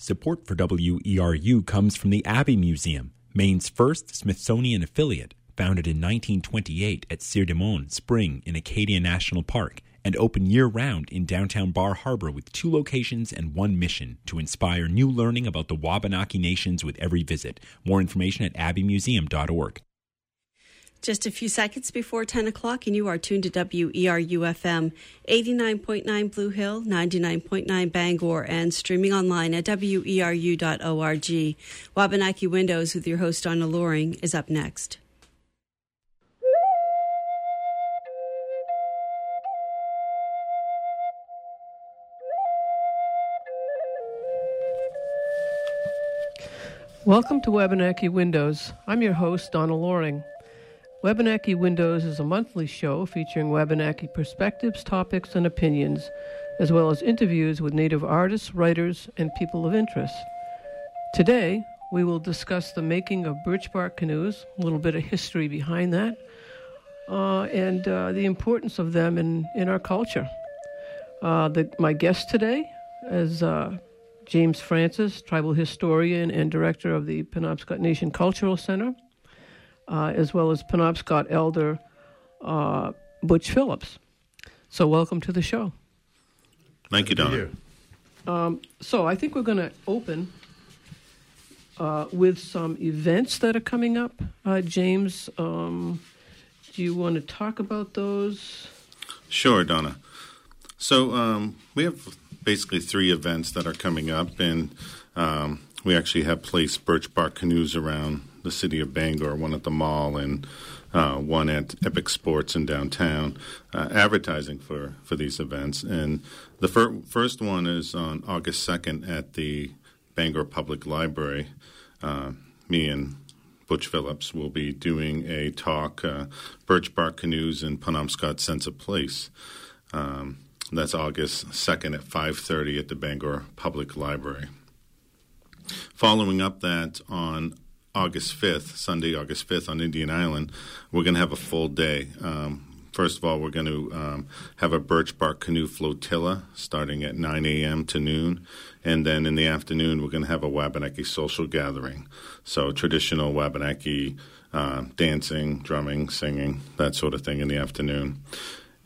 Support for WERU comes from the Abbey Museum, Maine's first Smithsonian affiliate, founded in 1928 at Sieur de Monts Spring in Acadia National Park, and open year round in downtown Bar Harbor with two locations and one mission to inspire new learning about the Wabanaki nations with every visit. More information at abbeymuseum.org. Just a few seconds before 10 o'clock, and you are tuned to WERU FM 89.9 Blue Hill, 99.9 Bangor, and streaming online at weru.org. Wabanaki Windows with your host, Donna Loring, is up next. Welcome to Wabanaki Windows. I'm your host, Donna Loring. Wabanaki Windows is a monthly show featuring Wabanaki perspectives, topics, and opinions, as well as interviews with Native artists, writers, and people of interest. Today, we will discuss the making of birch bark canoes, a little bit of history behind that, uh, and uh, the importance of them in, in our culture. Uh, the, my guest today is uh, James Francis, tribal historian and director of the Penobscot Nation Cultural Center uh, as well as Penobscot elder uh, Butch Phillips. So, welcome to the show. Thank you, Donna. Um, so, I think we're going to open uh, with some events that are coming up. Uh, James, um, do you want to talk about those? Sure, Donna. So, um, we have basically three events that are coming up, and um, we actually have placed birch bark canoes around the city of Bangor, one at the mall and uh, one at Epic Sports in downtown, uh, advertising for, for these events. And the fir- first one is on August 2nd at the Bangor Public Library. Uh, me and Butch Phillips will be doing a talk, uh, Birch Bark Canoes and Penobscot Sense of Place. Um, that's August 2nd at 5.30 at the Bangor Public Library. Following up that on August 5th, Sunday, August 5th on Indian Island, we're going to have a full day. Um, first of all, we're going to um, have a birch bark canoe flotilla starting at 9 a.m. to noon. And then in the afternoon, we're going to have a Wabanaki social gathering. So traditional Wabanaki uh, dancing, drumming, singing, that sort of thing in the afternoon.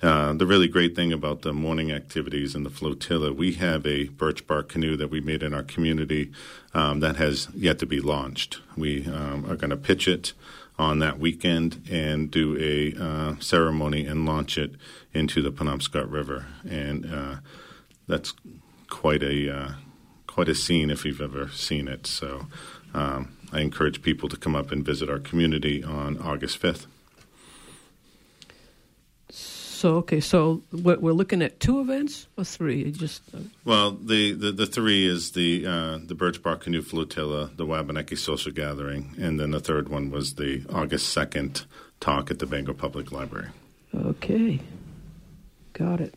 Uh, the really great thing about the morning activities and the flotilla, we have a birch bark canoe that we made in our community um, that has yet to be launched. We um, are going to pitch it on that weekend and do a uh, ceremony and launch it into the Penobscot River, and uh, that's quite a uh, quite a scene if you've ever seen it. So um, I encourage people to come up and visit our community on August fifth. So okay, so we're looking at two events or three? Just uh... well, the, the, the three is the uh, the Birch Bark Canoe Flotilla, the Wabanaki Social Gathering, and then the third one was the August second talk at the Bangor Public Library. Okay, got it.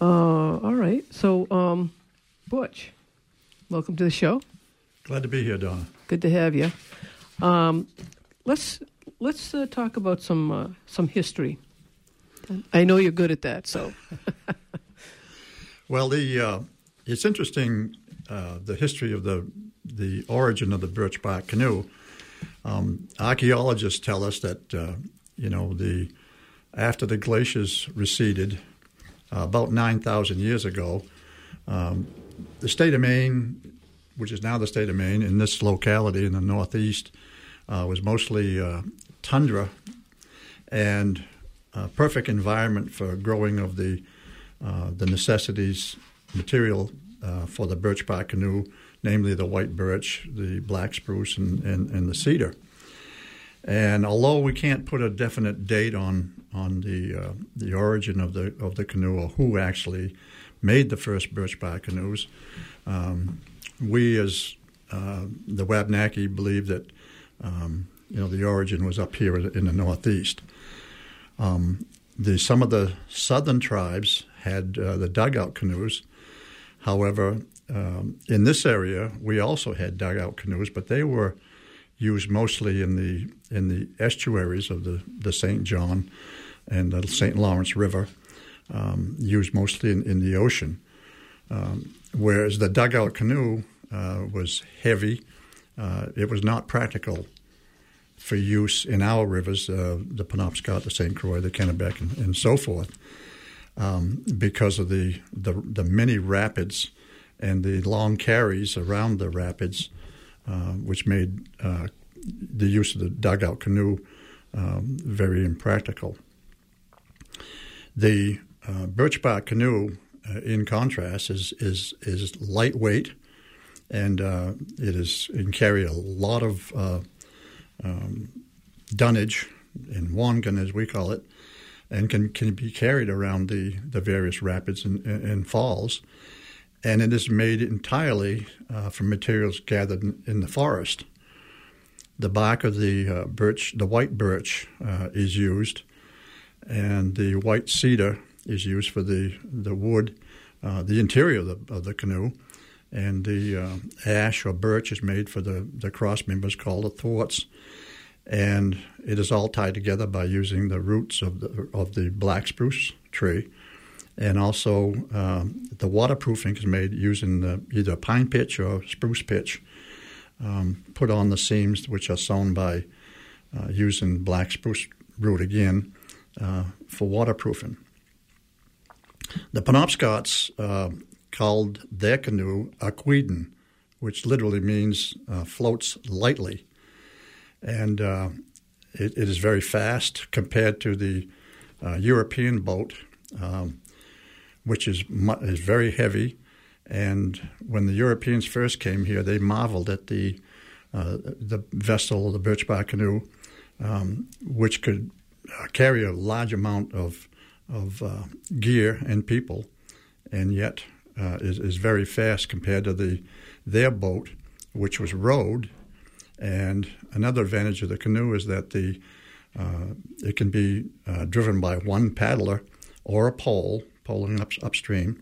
Uh, all right, so um, Butch, welcome to the show. Glad to be here, Donna. Good to have you. Um, let's let's uh, talk about some uh, some history. I know you're good at that. So, well, the uh, it's interesting uh, the history of the the origin of the birch bark canoe. Um, archaeologists tell us that uh, you know the after the glaciers receded uh, about nine thousand years ago, um, the state of Maine, which is now the state of Maine, in this locality in the northeast, uh, was mostly uh, tundra and uh, perfect environment for growing of the uh, the necessities material uh, for the birch bark canoe, namely the white birch, the black spruce, and, and, and, the cedar. And although we can't put a definite date on on the uh, the origin of the of the canoe or who actually made the first birch bark canoes, um, we as uh, the Wabanaki believe that um, you know the origin was up here in the northeast. Um, the, some of the southern tribes had uh, the dugout canoes. However, um, in this area, we also had dugout canoes, but they were used mostly in the in the estuaries of the, the St. John and the St. Lawrence River, um, used mostly in, in the ocean. Um, whereas the dugout canoe uh, was heavy, uh, it was not practical for use in our rivers, uh, the Penobscot, the St. Croix, the Kennebec, and, and so forth, um, because of the, the, the many rapids and the long carries around the rapids, uh, which made uh, the use of the dugout canoe um, very impractical. The uh, birch bark canoe, in contrast, is is is lightweight, and it is it can carry a lot of um, dunnage in wangan, as we call it, and can can be carried around the the various rapids and, and falls. And it is made entirely uh, from materials gathered in, in, the forest. The bark of the uh, birch, the white birch, is used, and the white cedar is used for the the wood, uh, the interior of the, of the, canoe, and the uh, ash or birch is made for the, the cross members called the thwarts, and it is all tied together by using the roots of the of the black spruce tree, and also um, the waterproofing is made using the, either pine pitch or spruce pitch, um, put on the seams which are sewn by uh, using black spruce root again uh, for waterproofing. The Penobscots uh, called their canoe Aquidon, which literally means uh, floats lightly. And uh, it, it is very fast compared to the uh, European boat, um, which is, is very heavy. And when the Europeans first came here, they marveled at the uh, the vessel, the birch bark canoe, um, which could uh, carry a large amount of of uh, gear and people, and yet uh, is, is very fast compared to the their boat, which was rowed. And another advantage of the canoe is that the uh, it can be uh, driven by one paddler or a pole poling up, upstream,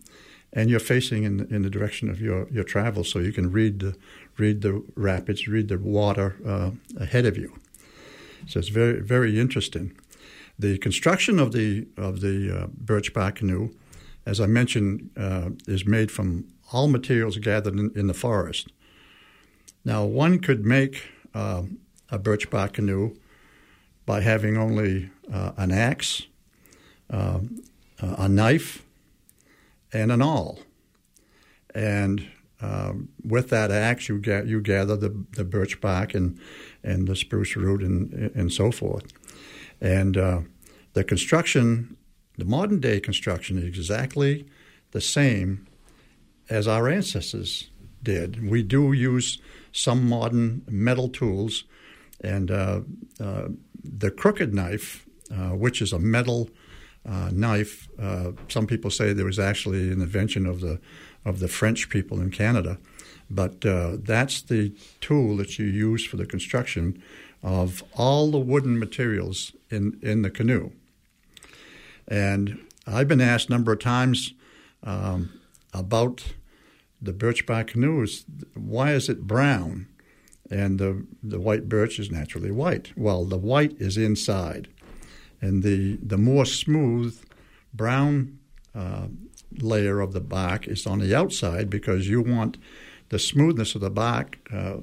and you're facing in, in the direction of your, your travel, so you can read the read the rapids, read the water uh, ahead of you. So it's very very interesting. The construction of the of the uh, birch bark canoe, as I mentioned, uh, is made from all materials gathered in, in, the forest. Now, one could make uh, a birch bark canoe by having only uh, an axe, um, a knife, and an awl. And um, with that axe, you, ga- you gather the, the birch bark and, and the spruce root and, and so forth. And uh, the construction, the modern day construction, is exactly the same as our ancestors did. We do use some modern metal tools, and uh, uh, the crooked knife, uh, which is a metal uh, knife, uh, some people say there was actually an invention of the of the French people in Canada, but uh, that's the tool that you use for the construction of all the wooden materials in, in the canoe. And I've been asked a number of times um, about the birch bark canoes. Why is it brown? And the, the white birch is naturally white. Well, the white is inside. And the, the more smooth brown uh, layer of the bark is on the outside because you want the smoothness of the bark. Uh,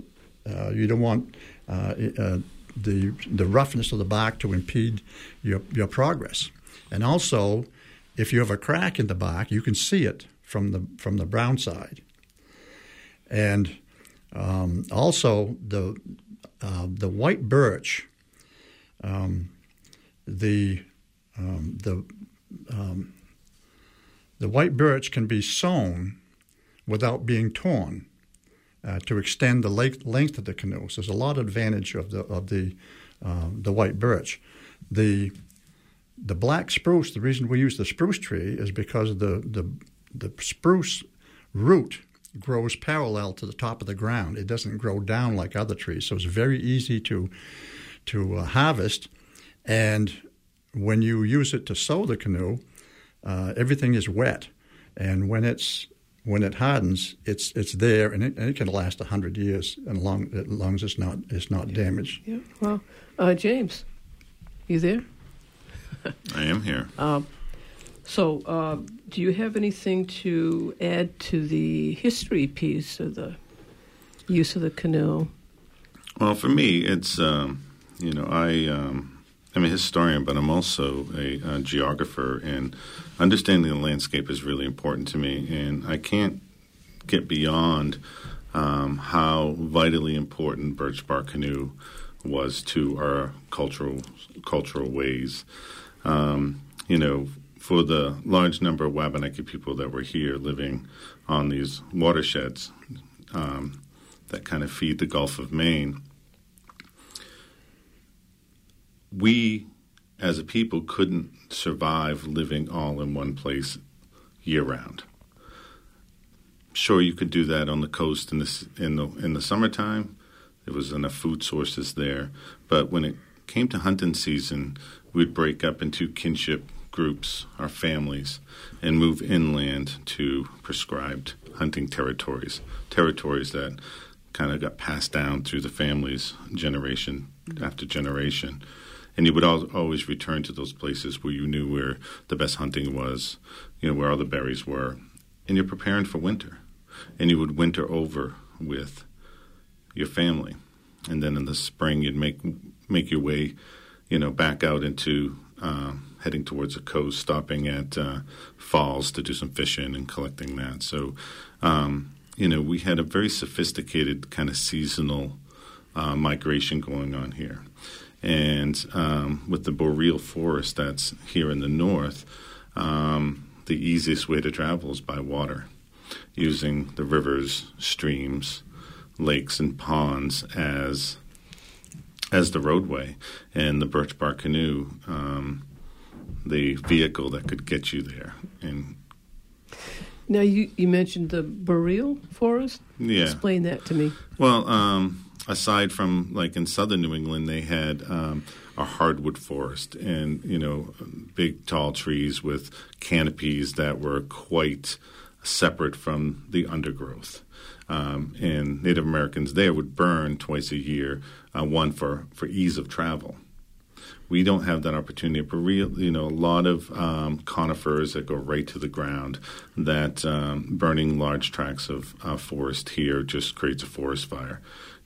uh, you don't want uh, uh, the the roughness of the bark to impede your your progress. And also, if you have a crack in the bark, you can see it from the from the brown side. And um, also the uh, the white birch, um, the um, the um, the white birch can be sewn without being torn uh, to extend the length of the canoe. So there's a lot of advantage of the of the uh, the white birch. The the black spruce. The reason we use the spruce tree is because the the the spruce root grows parallel to the top of the ground. It doesn't grow down like other trees, so it's very easy to to uh, harvest. And when you use it to sew the canoe, uh, everything is wet, and when it's when it hardens, it's it's there, and it, and it can last hundred years, and long as long as it's not it's not yeah. damaged. Yeah. Well, uh, James, you there? I am here. Um, So, uh, do you have anything to add to the history piece of the use of the canoe? Well, for me, it's um, you know I um, I'm a historian, but I'm also a, a, geographer, and understanding the landscape is really important to me. And I can't get beyond um, how vitally important birch bark canoe was to our cultural cultural ways. Um, you know, for the large number of Wabanaki people that were here living on these watersheds um, that kind of feed the Gulf of Maine we as a people couldn't survive living all in one place year round. Sure, you could do that on the coast in the in the in the summertime. There was enough food sources there, but when it came to hunting season, we'd break up into kinship groups, our families, and move inland to prescribed hunting territories, territories that kind of got passed down through the families generation after generation. And you would always return to those places where you knew where the best hunting was, you know, where all the berries were, and you're preparing for winter, and you would winter over with your family, and then in the spring you'd make make your way, you know, back out into uh, heading towards the coast, stopping at uh, falls to do some fishing and collecting that. So, um, you know, we had a very sophisticated kind of seasonal uh, migration going on here. And um, with the boreal forest that's here in the north, um, the easiest way to travel is by water, using the rivers, streams, lakes, and ponds as as the roadway, and the birch bark canoe, um, the vehicle that could get you there. And now you you mentioned the boreal forest. Yeah, explain that to me. Well, um, aside from like in southern New England, they had um, a hardwood forest and you know big tall trees with canopies that were quite separate from the undergrowth. Um, and Native Americans there would burn twice a year, uh, one for, for ease of travel. We don't have that opportunity. But real, you know, a lot of um, conifers that go right to the ground. That um, burning large tracts of uh, forest here just creates a forest fire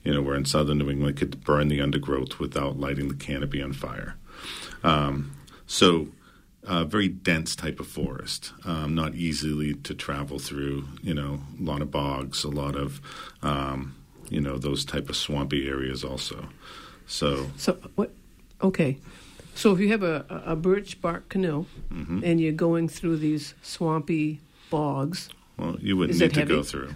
you know, where in southern New England could burn the undergrowth without lighting the canopy on fire. Um, so, a very dense type of forest, um, not easily to travel through. You know, a lot of bogs, a lot of, um, you know, those type of swampy areas also. So, so what? Okay, so if you have a, a birch bark canoe mm-hmm. and you're going through these swampy bogs, well, you wouldn't need to go through.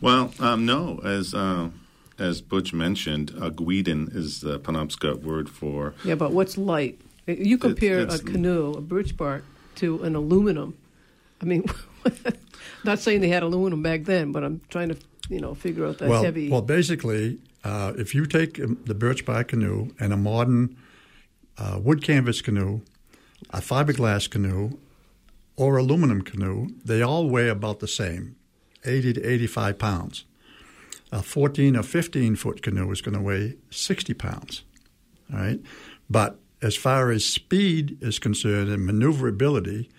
well, um, no, as uh, as Butch mentioned, a guidon is the Penobscot word for. Yeah, but what's light? You compare it's, it's, a canoe, a birch bark, to an aluminum. I mean, not saying they had aluminum back then, but I'm trying to, you know, figure out that well, heavy. Well, basically, uh, if you take um, the birch bark canoe and a modern uh, wood canvas canoe, a fiberglass canoe, or aluminum canoe, they all weigh about the same, 80 to 85 pounds a 14 or 15 foot canoe is going to weigh 60 pounds. All right. But as far as speed is concerned and maneuverability,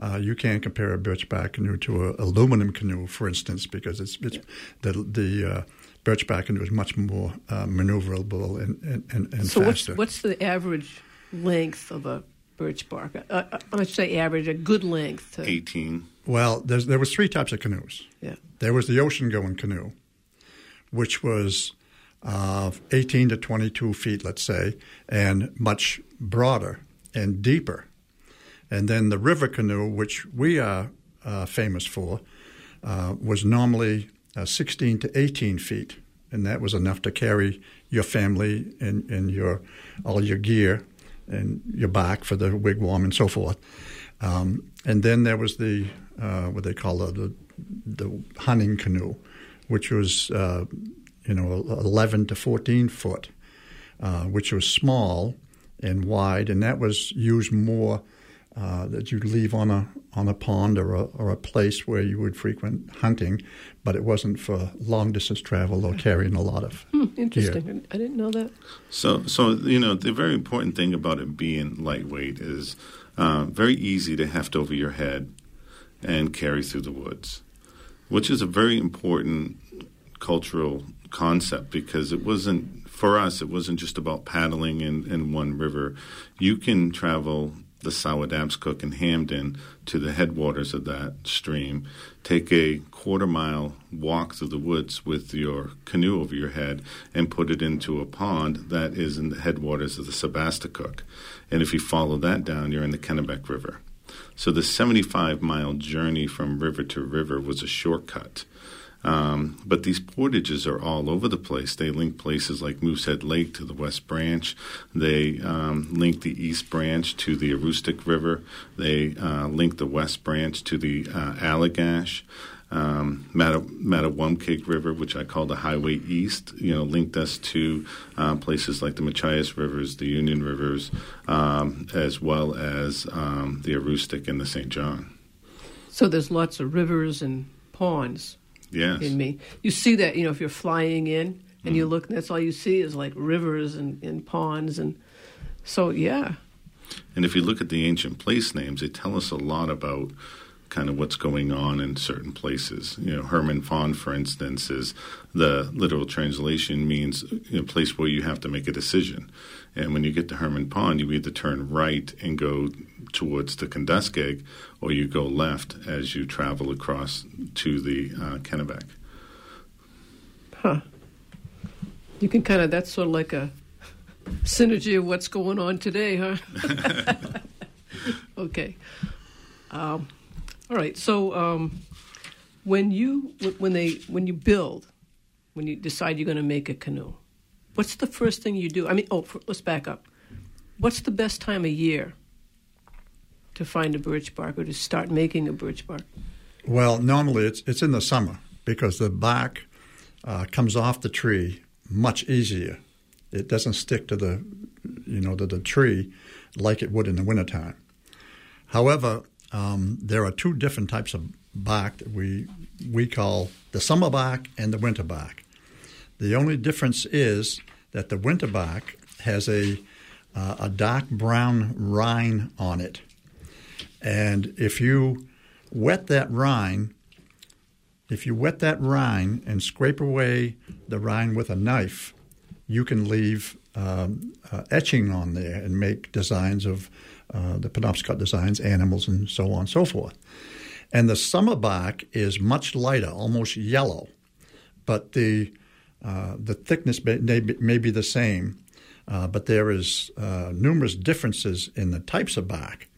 uh, you can't compare a birchbark canoe to an aluminum canoe, for instance, because it's, it's the, the uh, birchbark canoe is much more uh, maneuverable and, and, and, and so faster. So, what's, what's the average length of a birch bark? Uh, uh, I should say average, a good length. To... 18. Well, there was three types of canoes. Yeah. There was the ocean going canoe, which was uh, 18 to 22 feet, let's say, and much broader and deeper. And then the river canoe, which we are uh, famous for, uh, was normally uh, 16 to 18 feet, and that was enough to carry your family and, and your all your gear and your back for the wigwam and so forth. Um, and then there was the uh, what they call the, the, hunting canoe, which was uh, you know 11 to 14 foot, uh, which was small and wide, and that was used more uh, that you'd leave on a on a pond or a, or a place where you would frequent hunting, but it wasn't for long distance travel or carrying a lot of. Hmm, interesting. Gear. I didn't know that. So, so you know, the very important thing about it being lightweight is uh, very easy to heft over your head and carry through the woods, which is a very important cultural concept because it wasn't for us. It wasn't just about paddling in, in one river. You can travel the Souadabscook and Hampden to the headwaters of that stream, take a quarter mile walk through the woods with your canoe over your head, and put it into a pond that is in the headwaters of the Sebasticook. And if you follow that down, you're in the Kennebec River. So the 75 mile journey from river to river was a shortcut. Um, but these portages are all over the place. They link places like Moosehead Lake to the West Branch. They um, link the East Branch to the Aroostook River. They uh, link the West Branch to the uh, Allagash. Um, Mattawamkeag River, which I call the Highway East, you know, linked us to uh, places like the Machias Rivers, the Union Rivers, um, as well as um, the Aroostook and the St. John. So there's lots of rivers and ponds yes. in me. You see that, you know, if you're flying in and mm. you look, that's all you see is like rivers and, and ponds. And so, yeah. And if you look at the ancient place names, they tell us a lot about kind of what's going on in certain places. You know, Hermon Pond, for instance, is the literal translation means a place where you have to make a decision. And when you get to Hermon Pond, you either turn right and go towards the Kenduskeag, or you go left as you travel across to the uh, Kennebec. Huh. You can kind of, that's sort of like a synergy of what's going on today, huh? okay. Um, all right. So um, when you when they when you build, when you decide you're going to make a canoe, what's the first thing you do? I mean, oh, let's back up. What's the best time of year to find a birch bark or to start making a birch bark? Well, normally it's it's in the summer because the bark uh, comes off the tree much easier. It doesn't stick to the you know to the tree like it would in the wintertime. However, um, there are two different types of bark that we we call the summer bark and the winter bark. The only difference is that the winter bark has a uh, a dark brown rind on it, and if you wet that rind, if you wet that rind and scrape away the rind with a knife, you can leave um, uh, etching on there and make designs of uh, the Penobscot designs, animals, and so on and so forth. And the summer bark is much lighter, almost yellow, but the uh, the thickness may, may, be the same, uh, but there is uh, numerous differences in the types of bark.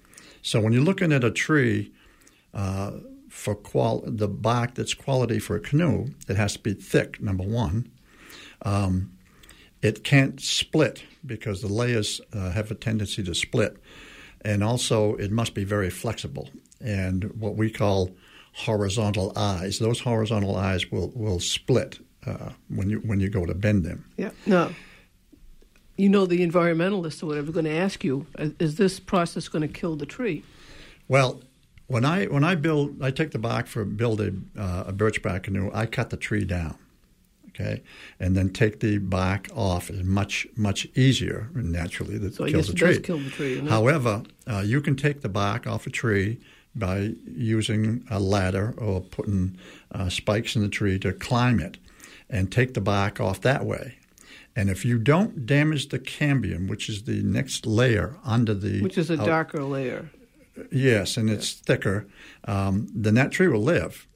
So when you're looking at a tree uh, for qual- the bark that's quality for a canoe, it has to be thick. Number one, um, it can't split because the layers uh, have a tendency to split and also it must be very flexible and what we call horizontal eyes. Those horizontal eyes will will split uh, when you when you go to bend them. Yeah. No. You know, the environmentalists or whatever going to ask you: Is this process going to kill the tree? Well, when I when I build, I take the bark for build a, uh, a birch bark canoe. I cut the tree down okay, and then take the bark off is much much easier naturally that so kills the tree. kill the tree. However, uh, you can take the bark off a tree by using a ladder or putting uh, spikes in the tree to climb it, and take the bark off that way. And if you don't damage the cambium, which is the next layer under the which is a darker layer, yes, and it's thicker, um, then that tree will live,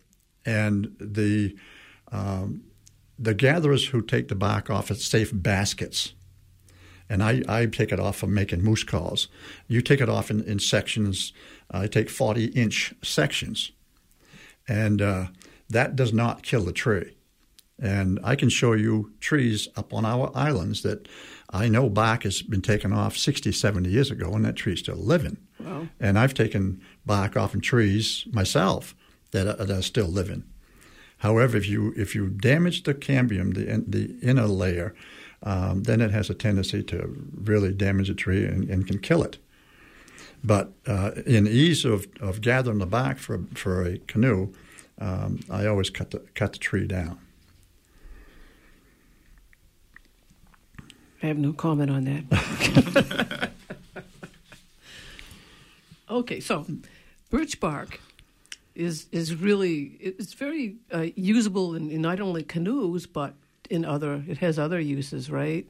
and the um, the gatherers who take the bark off at safe baskets, and I, I take it off for making moose calls. You take it off in, in sections. I take 40 inch sections, and uh, that does not kill the tree. And I can show you trees up on our islands that I know bark has been taken off 60, 70 years ago, and that tree's still living. Wow. And I've taken bark off in trees myself that are, that are still living. However, if you if you damage the cambium, the the inner layer, um, then it has a tendency to really damage a tree and, and can kill it. But uh, in ease of, of gathering the bark for for a canoe, um, I always cut the cut the tree down. I have no comment on that. Okay, so birch bark is is really it's very uh, usable in, in not only canoes but in other. It has other uses, right?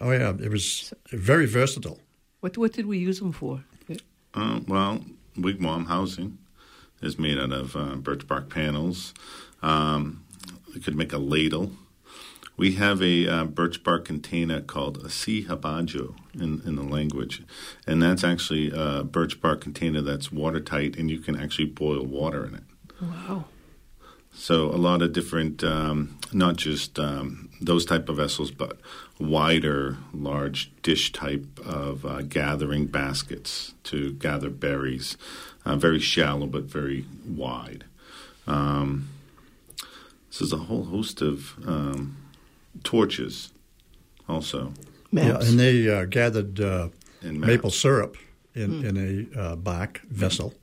Oh yeah, it was very versatile. What what did we use them for? Uh, well, wigwam housing is made out of uh, birch bark panels. Um, we could make a ladle. We have a uh, birch bark container called a si habajo in, in the language, and that's actually a birch bark container that's watertight, and you can actually boil water in it. Wow. So a lot of different, um, not just um, those type of vessels, but wider, large dish type of uh, gathering baskets to gather berries. Uh, very shallow, but very wide. Um, so there's a whole host of um, torches, also. Yeah, and they uh, gathered uh, And maple syrup in, in a uh, bark vessel.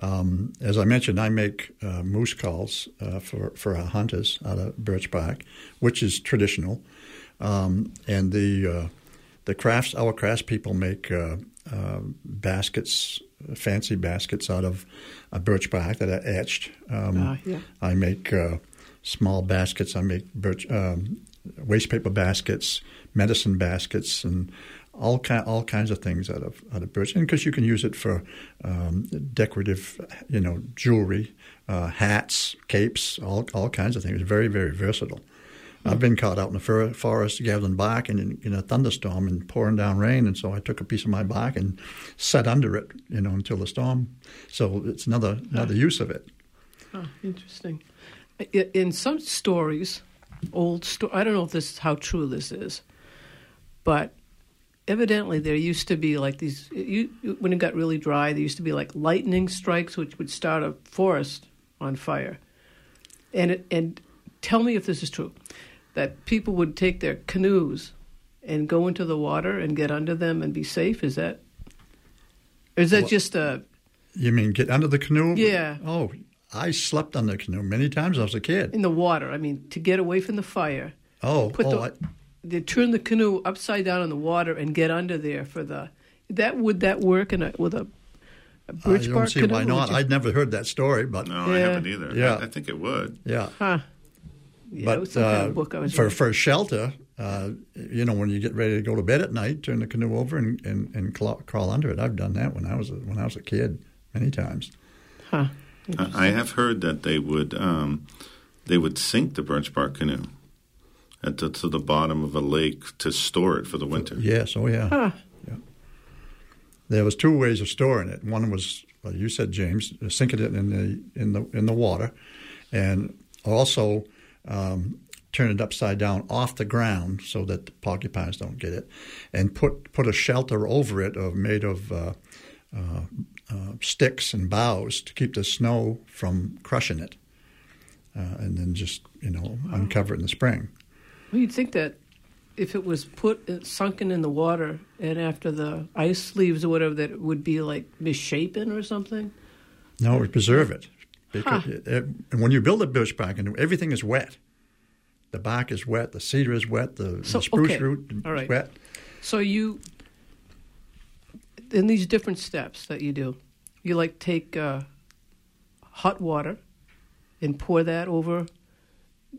Um, as I mentioned, I make uh, moose calls uh, for, for our hunters out of birch bark, which is traditional. Um, and the uh, the crafts, our crafts people make uh, uh, baskets, fancy baskets out of uh, birch bark that are etched. Um, Ah, yeah. I make uh, small baskets. I make birch, um, waste paper baskets, medicine baskets, and all kind all kinds of things out of out of birch. And because you can use it for um, decorative, you know, jewelry, uh, hats, capes, all all kinds of things. It's very very versatile. I've been caught out in the forest gathering bark and in, in a thunderstorm and pouring down rain, and so I took a piece of my bark and sat under it, you know, until the storm. So it's another another use of it. Oh, interesting. In some stories, old story. I don't know if this is how true this is, but evidently there used to be like these. You, when it got really dry, there used to be like lightning strikes, which would start a forest on fire. And it, and tell me if this is true, that people would take their canoes and go into the water and get under them and be safe. Is that? Or is that Well- just a? You mean get under the canoe? Yeah. Oh, I slept under the canoe many times when I was a kid. in the water. I mean, to get away from the fire. Oh, Put oh, the, I, they turn the canoe upside down in the water and get under there for the. That would that work in a with a, a I birch don't bark see canoe? why not. you- I'd never heard that story, but No, I haven't either. Yeah. I, I think it would. yeah. huh. Yeah, it was but some kind uh, of book I was for reading. for shelter, uh, you know, when you get ready to go to bed at night, turn the canoe over and and, and crawl, crawl under it. I've done that when I was a, when I was a kid many times. Huh. I I have heard that they would um, they would sink the birch bark canoe at the, to the bottom of a lake to store it for the winter. Yes, oh yeah. Huh. There was two ways of storing it. One was, well, you said James, sinking it in the in the in the water, and also um, turn it upside down off the ground so that the porcupines don't get it, and put put a shelter over it of made of uh, uh, uh, sticks and boughs to keep the snow from crushing it, uh, and then just you know uncover it in the spring. Well, you'd think that if it was put uh, sunken in the water and after the ice leaves or whatever, that it would be like misshapen or something. No, we preserve it. Because Huh. it- it- and when you build a birch bark, and everything is wet. The bark is wet, the cedar is wet, the, So, the spruce okay. root is right. wet. So you, in these different steps that you do, you like take uh, hot water and pour that over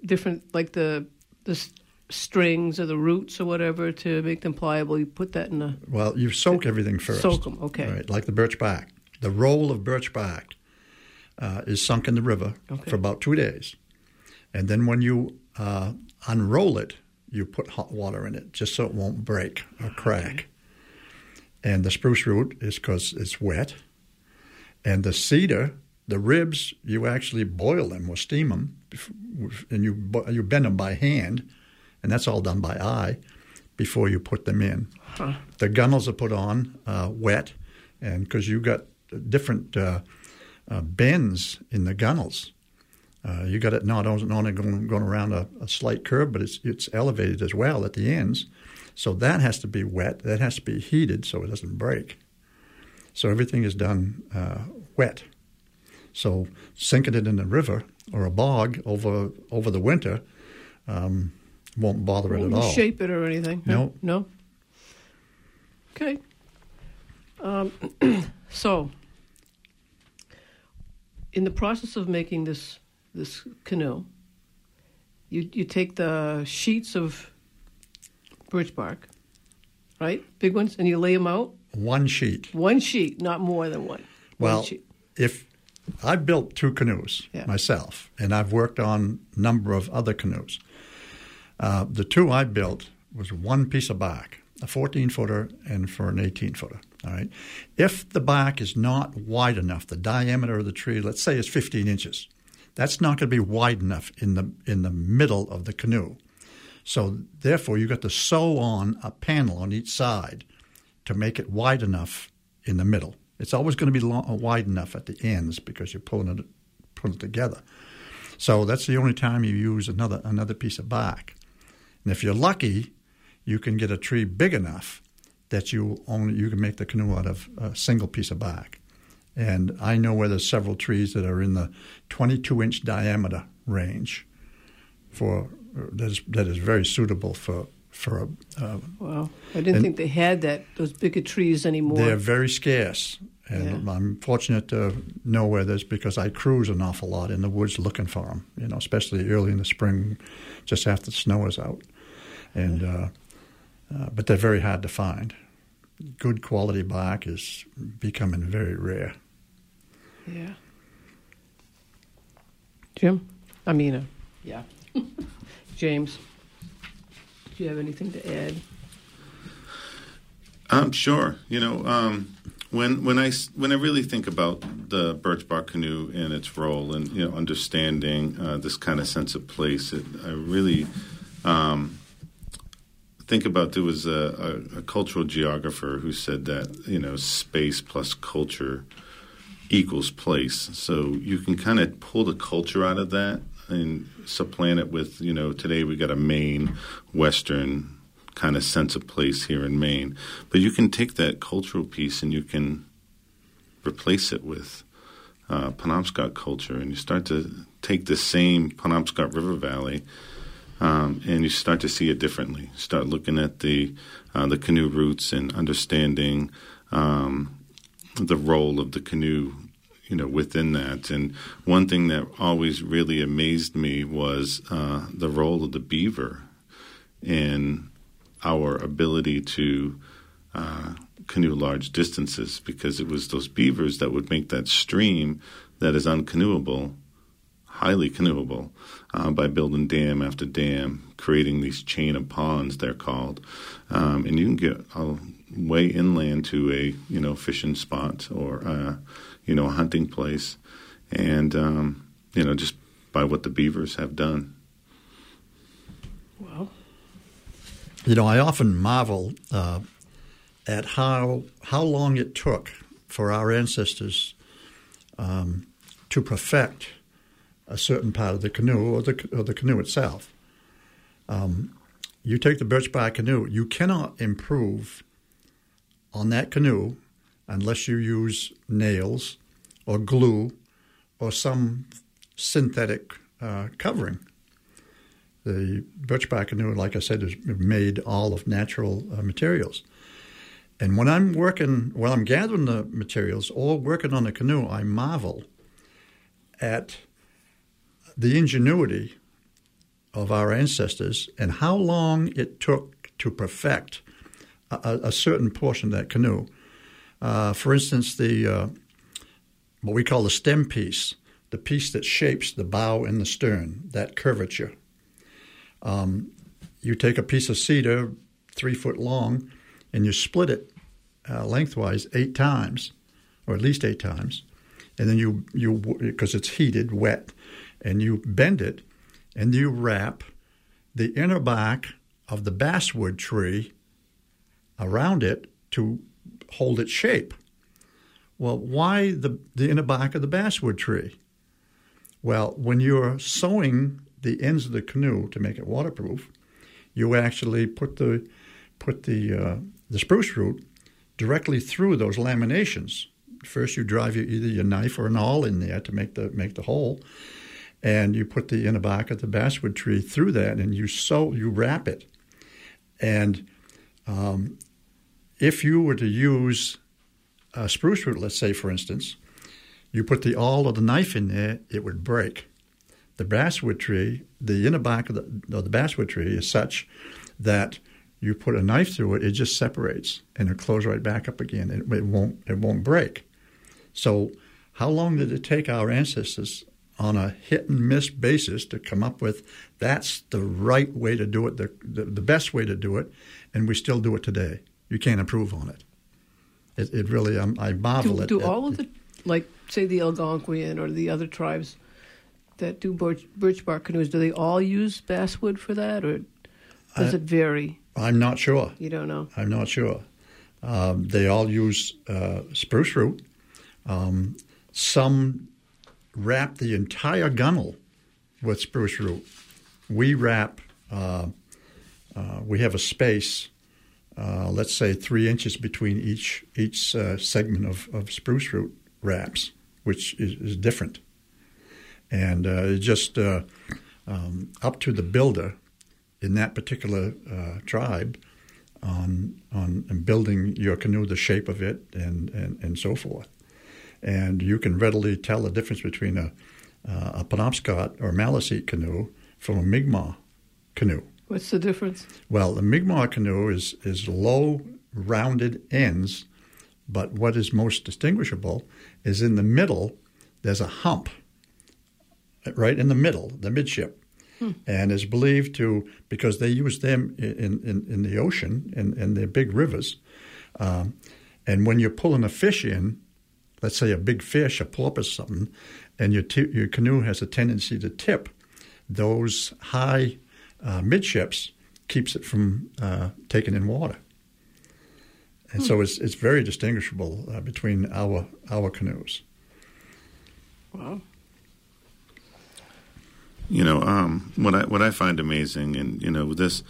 different, like the the strings or the roots or whatever to make them pliable. You put that in a Well, you soak everything first. soak them. Okay. Right, like the birch bark. The roll of birch bark uh, is sunk in the river Okay. for about two days. And then when you uh, unroll it, you put hot water in it just so it won't break or crack. And the spruce root is because it's wet. And the cedar, the ribs, you actually boil them or steam them, and you you bend them by hand, and that's all done by eye before you put them in. Huh. The gunnels are put on uh, wet, and because you got different uh, uh, bends in the gunnels, uh, you got it not not only going, going around a, a slight curve, but it's it's elevated as well at the ends. So that has to be wet. That has to be heated so it doesn't break. So everything is done uh, wet. So sinking it in the river or a bog over over the winter um, won't bother it at Won't all. shape it or anything. huh? No. No. Okay. Um, so, in the process of making this this canoe, you you take the sheets of birch bark, right, big ones, and you lay them out. One sheet. One sheet, not more than one. Well, one sheet. if I built two canoes Yeah. myself, and I've worked on a number of other canoes. Uh, the two I built was one piece of bark, a 14 footer and for an 18 footer. All right. If the bark is not wide enough, the diameter of the tree, let's say, is 15 inches, that's not going to be wide enough in the in the middle of the canoe. So therefore, you've got to sew on a panel on each side to make it wide enough in the middle. It's always going to be long, wide enough at the ends because you're pulling it pulling it together. So that's the only time you use another another piece of bark. And if you're lucky, you can get a tree big enough that you only you can make the canoe out of a single piece of bark. And I know where there's several trees that are in the 22 inch diameter range for that is that is very suitable for for a, uh, Wow, I didn't think they had that those bigger trees anymore. They're very scarce, and Yeah. I'm fortunate to know where there's because I cruise an awful lot in the woods looking for them. You know, especially early in the spring, just after the snow is out, and uh, uh, but they're very hard to find. Good quality bark is becoming very rare. Yeah. Jim? I mean, uh, yeah. James, do you have anything to add? Um, sure. You know, um, when when I when I really think about the birch bark canoe and its role, and you know, understanding uh, this kind of sense of place, it, I really um, think about there was a, a, a cultural geographer who said that you know space plus culture equals place. So you can kind of pull the culture out of that and supplant it with you know today we got a Maine Western kind of sense of place here in Maine. But you can take that cultural piece and you can replace it with uh, Penobscot culture, and you start to take the same Penobscot River Valley. Um, and you start to see it differently. Start looking at the uh, the canoe routes and understanding um, the role of the canoe, you know, within that. And one thing that always really amazed me was uh, the role of the beaver in our ability to uh, canoe large distances because it was those beavers that would make that stream that is uncanoeable highly canoeable uh, by building dam after dam, creating these chain of ponds they're called, um, and you can get uh, way inland to a you know fishing spot or uh, you know a hunting place, and um, you know just by what the beavers have done. Well, You know, I often marvel uh, at how how long it took for our ancestors um, to perfect a certain part of the canoe or the or the canoe itself. Um, you take the birch bark canoe, you cannot improve on that canoe unless you use nails or glue or some synthetic uh, covering. The birch bark canoe, like I said, is made all of natural uh, materials. And when I'm working, when I'm gathering the materials or working on the canoe, I marvel at the ingenuity of our ancestors and how long it took to perfect a, a certain portion of that canoe. Uh, for instance, the uh, what we call the stem piece, the piece that shapes the bow and the stern, that curvature. Um, you take a piece of cedar, three foot long, and you split it uh, lengthwise eight times, or at least eight times, and then you you because it's heated, wet, and you bend it, and you wrap the inner bark of the basswood tree around it to hold its shape. Well, why the, the inner bark of the basswood tree? Well, when you're sewing the ends of the canoe to make it waterproof, you actually put the put the uh, the spruce root directly through those laminations. First, you drive your, either your knife or an awl in there to make the make the hole, and you put the inner bark of the basswood tree through that, and you sew you wrap it. And um, if you were to use a spruce root, let's say for instance, you put the awl or the knife in there, it would break. The basswood tree, the inner bark of the, of the basswood tree is such that you put a knife through it, it just separates and it closes right back up again. It, it won't it won't break. So, how long did it take our ancestors on a hit and miss basis to come up with that's the right way to do it, the, the, the best way to do it, and we still do it today? You can't improve on it. It, it really, um, I marvel do, at. Do at, all of the, like, say, the Algonquian or the other tribes that do birch, birch bark canoes, do they all use basswood for that, or does I- it vary? I'm not sure. You don't know. I'm not sure. Um, they all use uh, spruce root. Um, some wrap the entire gunnel with spruce root. We wrap. Uh, uh, we have a space, uh, let's say three inches between each each uh, segment of, of spruce root wraps, which is, is different. And uh, it's just uh, um, up to the builder in that particular uh, tribe on on building your canoe, the shape of it, and, and, and so forth. And you can readily tell the difference between a uh, a Penobscot or Maliseet canoe from a Mi'kmaq canoe. What's the difference? Well, the Mi'kmaq canoe is is low, rounded ends, but what is most distinguishable is in the middle. There's a hump, right in the middle, the midship, and is believed to because they use them in in, in the ocean in in the big rivers, um, and when you're pulling a fish in, let's say a big fish, a porpoise, something, and your t- your canoe has a tendency to tip, those high uh, midships keeps it from uh, taking in water. And so it's it's very distinguishable uh, between our our canoes. Wow. You know, um, what I what I find amazing, and you know, this,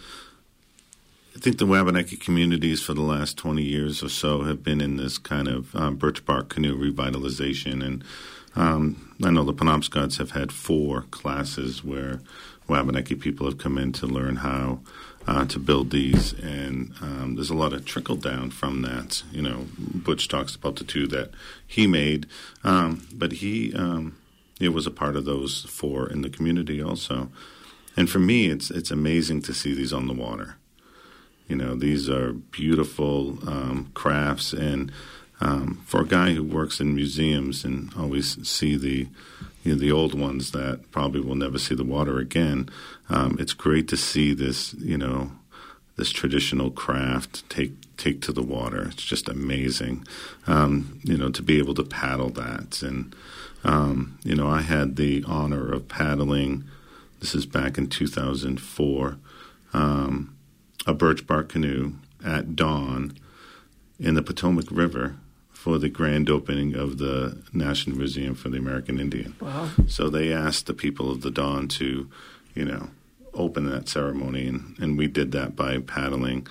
I think the Wabanaki communities for the last twenty years or so have been in this kind of um, birch bark canoe revitalization, and um, I know the Penobscots have had four classes where Wabanaki people have come in to learn how uh, to build these, and um, there's a lot of trickle down from that. You know, Butch talks about the two that he made, um, but he um, it was a part of those four in the community also. And for me, it's it's amazing to see these on the water. You know, these are beautiful um, crafts, and um, for a guy who works in museums and always see the you know, the old ones that probably will never see the water again, um, it's great to see this. You know, this traditional craft take take to the water. It's just amazing. Um, you know, to be able to paddle that and. Um, you know, I had the honor of paddling. This is back in 2004. Um, a birch bark canoe at dawn in the Potomac River for the grand opening of the National Museum for the American Indian. Wow. So they asked the people of the dawn to, you know, open that ceremony, and, and we did that by paddling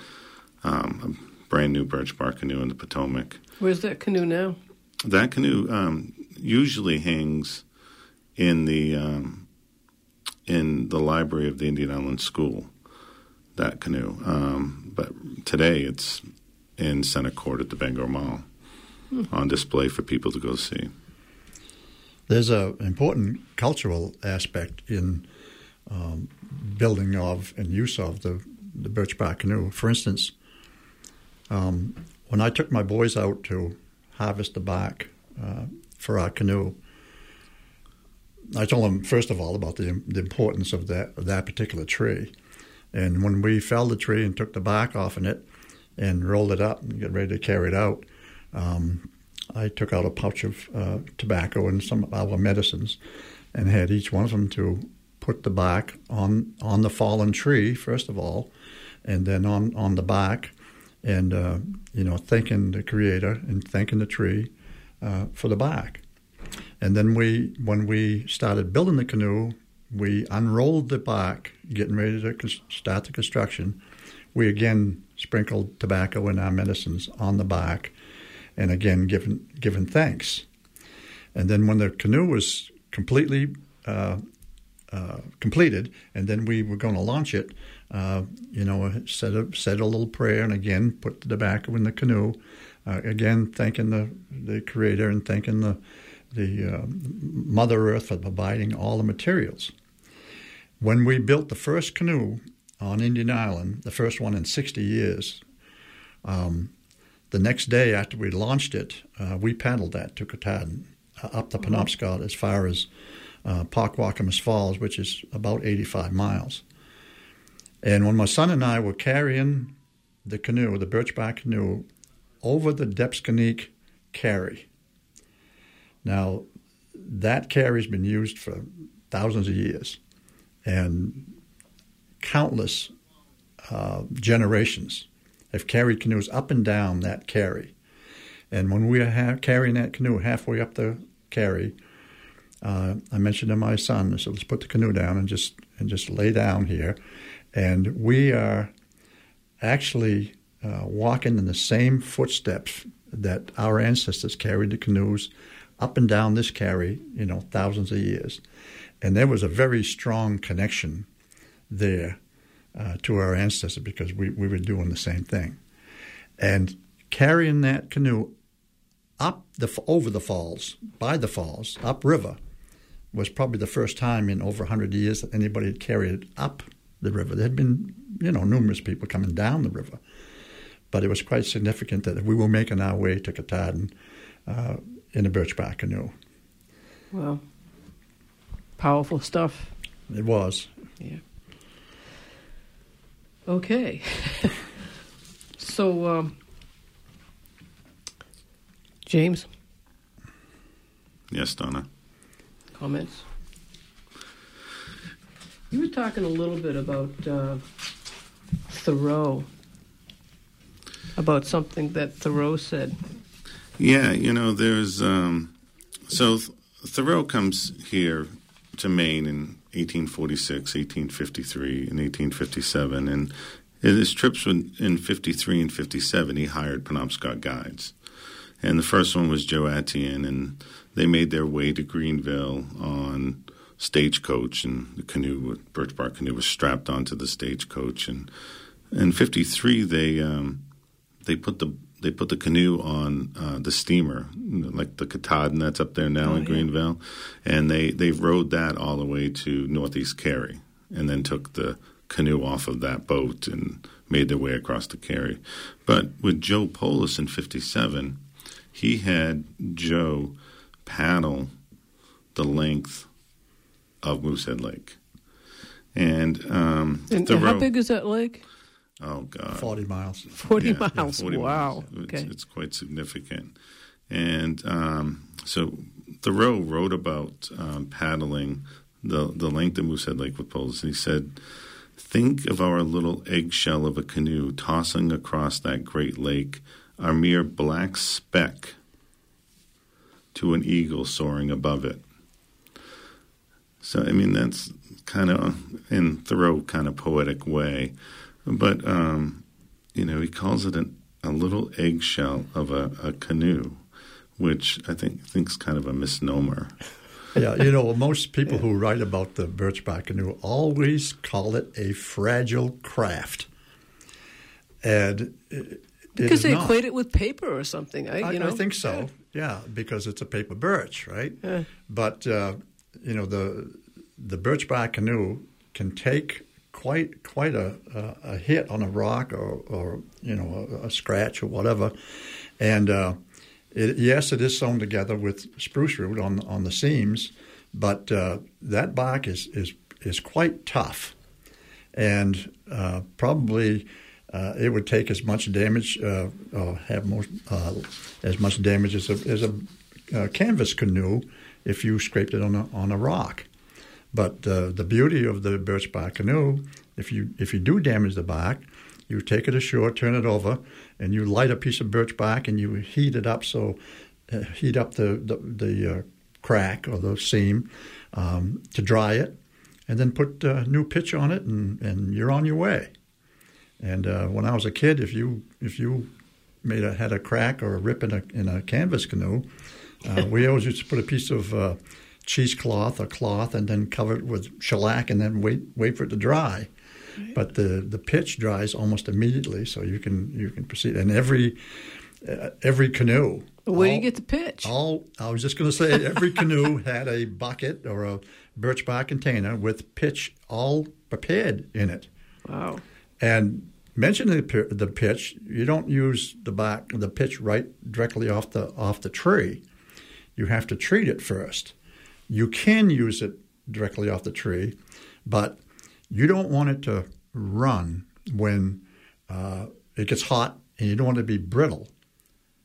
um, a brand new birch bark canoe in the Potomac. Where's that canoe now? That canoe um, usually hangs in the um, in the library of the Indian Island School. That canoe, um, but today it's in Center Court at the Bangor Mall on display for people to go see. There's an important cultural aspect in um, building of and use of the, the birch bark canoe. For instance, um, when I took my boys out to harvest the bark uh, for our canoe, I told them first of all about the, the importance of that of that particular tree. And when we felled the tree and took the bark off in it and rolled it up and get ready to carry it out, um, I took out a pouch of uh, tobacco and some of our medicines, and had each one of them to put the bark on on the fallen tree first of all, and then on on the bark, and uh, you know thanking the Creator and thanking the tree uh, for the bark. And then we, when we started building the canoe, we unrolled the bark, getting ready to start the construction. We again sprinkled tobacco and our medicines on the bark, and again given given thanks. And then when the canoe was completely uh, uh, completed, and then we were going to launch it, uh, you know, said a, said a little prayer, and again put the tobacco in the canoe, uh, again thanking the the Creator and thanking the the uh, Mother Earth for providing all the materials. When we built the first canoe on Indian Island, the first one in 60 years, um, the next day after we launched it, uh, we paddled that to Katahdin, uh, up the Penobscot as far as uh, Falls, which is about 85 miles. And when my son and I were carrying the canoe, the birchbark canoe, over the Debsconeag carry. Now, that carry's been used for thousands of years, and countless uh, generations have carried canoes up and down that carry. And when we are carrying that canoe halfway up the carry, uh, I mentioned to my son, I said, let's put the canoe down and just and just lay down here. And we are actually uh, walking in the same footsteps that our ancestors carried the canoes up and down this carry, you know, thousands of years. And there was a very strong connection there uh, to our ancestors because we, we were doing the same thing. And carrying that canoe up the over the falls, by the falls, upriver, was probably the first time in over 100 years that anybody had carried it up the river. There had been, you know, numerous people coming down the river, but it was quite significant that we were making our way to Katahdin uh, in a birchbark canoe. Well, powerful stuff. It was. Yeah. Okay. so, um, James? Yes, Donna. Comments? You were talking a little bit about uh, Thoreau, about something that Thoreau said. Yeah, you know, there's. Um, so Thoreau comes here to Maine in 1846, 1853, and 1857. And in his trips in 53 and 57, he hired Penobscot guides. And the first one was Joe Aitteon, and they made their way to Greenville on stagecoach, and the canoe, birch bark canoe, was strapped onto the stagecoach. And in '53, they um, they put the they put the canoe on uh, the steamer, like the Katahdin that's up there now oh, in Greenville, yeah. and they they rode that all the way to Northeast Carry, and then took the canoe off of that boat and made their way across the Carry. But with Joe Polis in '57, he had Joe paddle the length of Moosehead Lake, and, um, and how big is that lake? Oh God, forty miles. Forty yeah, miles. Yeah, 40 wow. Miles. It's, okay. it's quite significant. And um, so Thoreau wrote about um, paddling the the length of Moosehead Lake with poles, and he said, "Think of our little eggshell of a canoe tossing across that great lake, a mere black speck to an eagle soaring above it." So I mean that's kind of in Thoreau kind of poetic way. But um, you know, he calls it an, a little eggshell of a, a canoe, which I think thinks kind of a misnomer. yeah, you know, most people who write about the birchbark canoe always call it a fragile craft, and it, because they not. equate it with paper or something. I, I, you know? I think so. Yeah. because it's a paper birch, right? Yeah. But uh, you know, the the birchbark canoe can take quite quite a, a, hit on a rock or, or you know a, a scratch or whatever, and uh, it, yes, it is sewn together with spruce root on on the seams, but uh, that bark is is is quite tough, and uh, probably. Uh, it would take as much damage, uh, or have more, uh, as much damage as a, as a canvas canoe if you scraped it on a, on a rock. But uh, the beauty of the birch bark canoe, if you if you do damage the bark, you take it ashore, turn it over, and you light a piece of birch bark and you heat it up so uh, heat up the the, the uh, crack or the seam um, to dry it, and then put uh, new pitch on it, and, and you're on your way. And uh, when I was a kid, if you if you made a had a crack or a rip in a in a canvas canoe, uh, we always used to put a piece of cheesecloth or cloth and then cover it with shellac and then wait wait for it to dry. Right. But the, the pitch dries almost immediately, so you can you can proceed. And every uh, every canoe Where do you get the pitch? All I was just going to say, every canoe had a bucket or a birch bark container with pitch all prepared in it. Wow. And mentioning the, the pitch, you don't use the bark, the pitch right directly off the off the tree. You have to treat it first. You can use it directly off the tree, but you don't want it to run when uh, it gets hot, and you don't want it to be brittle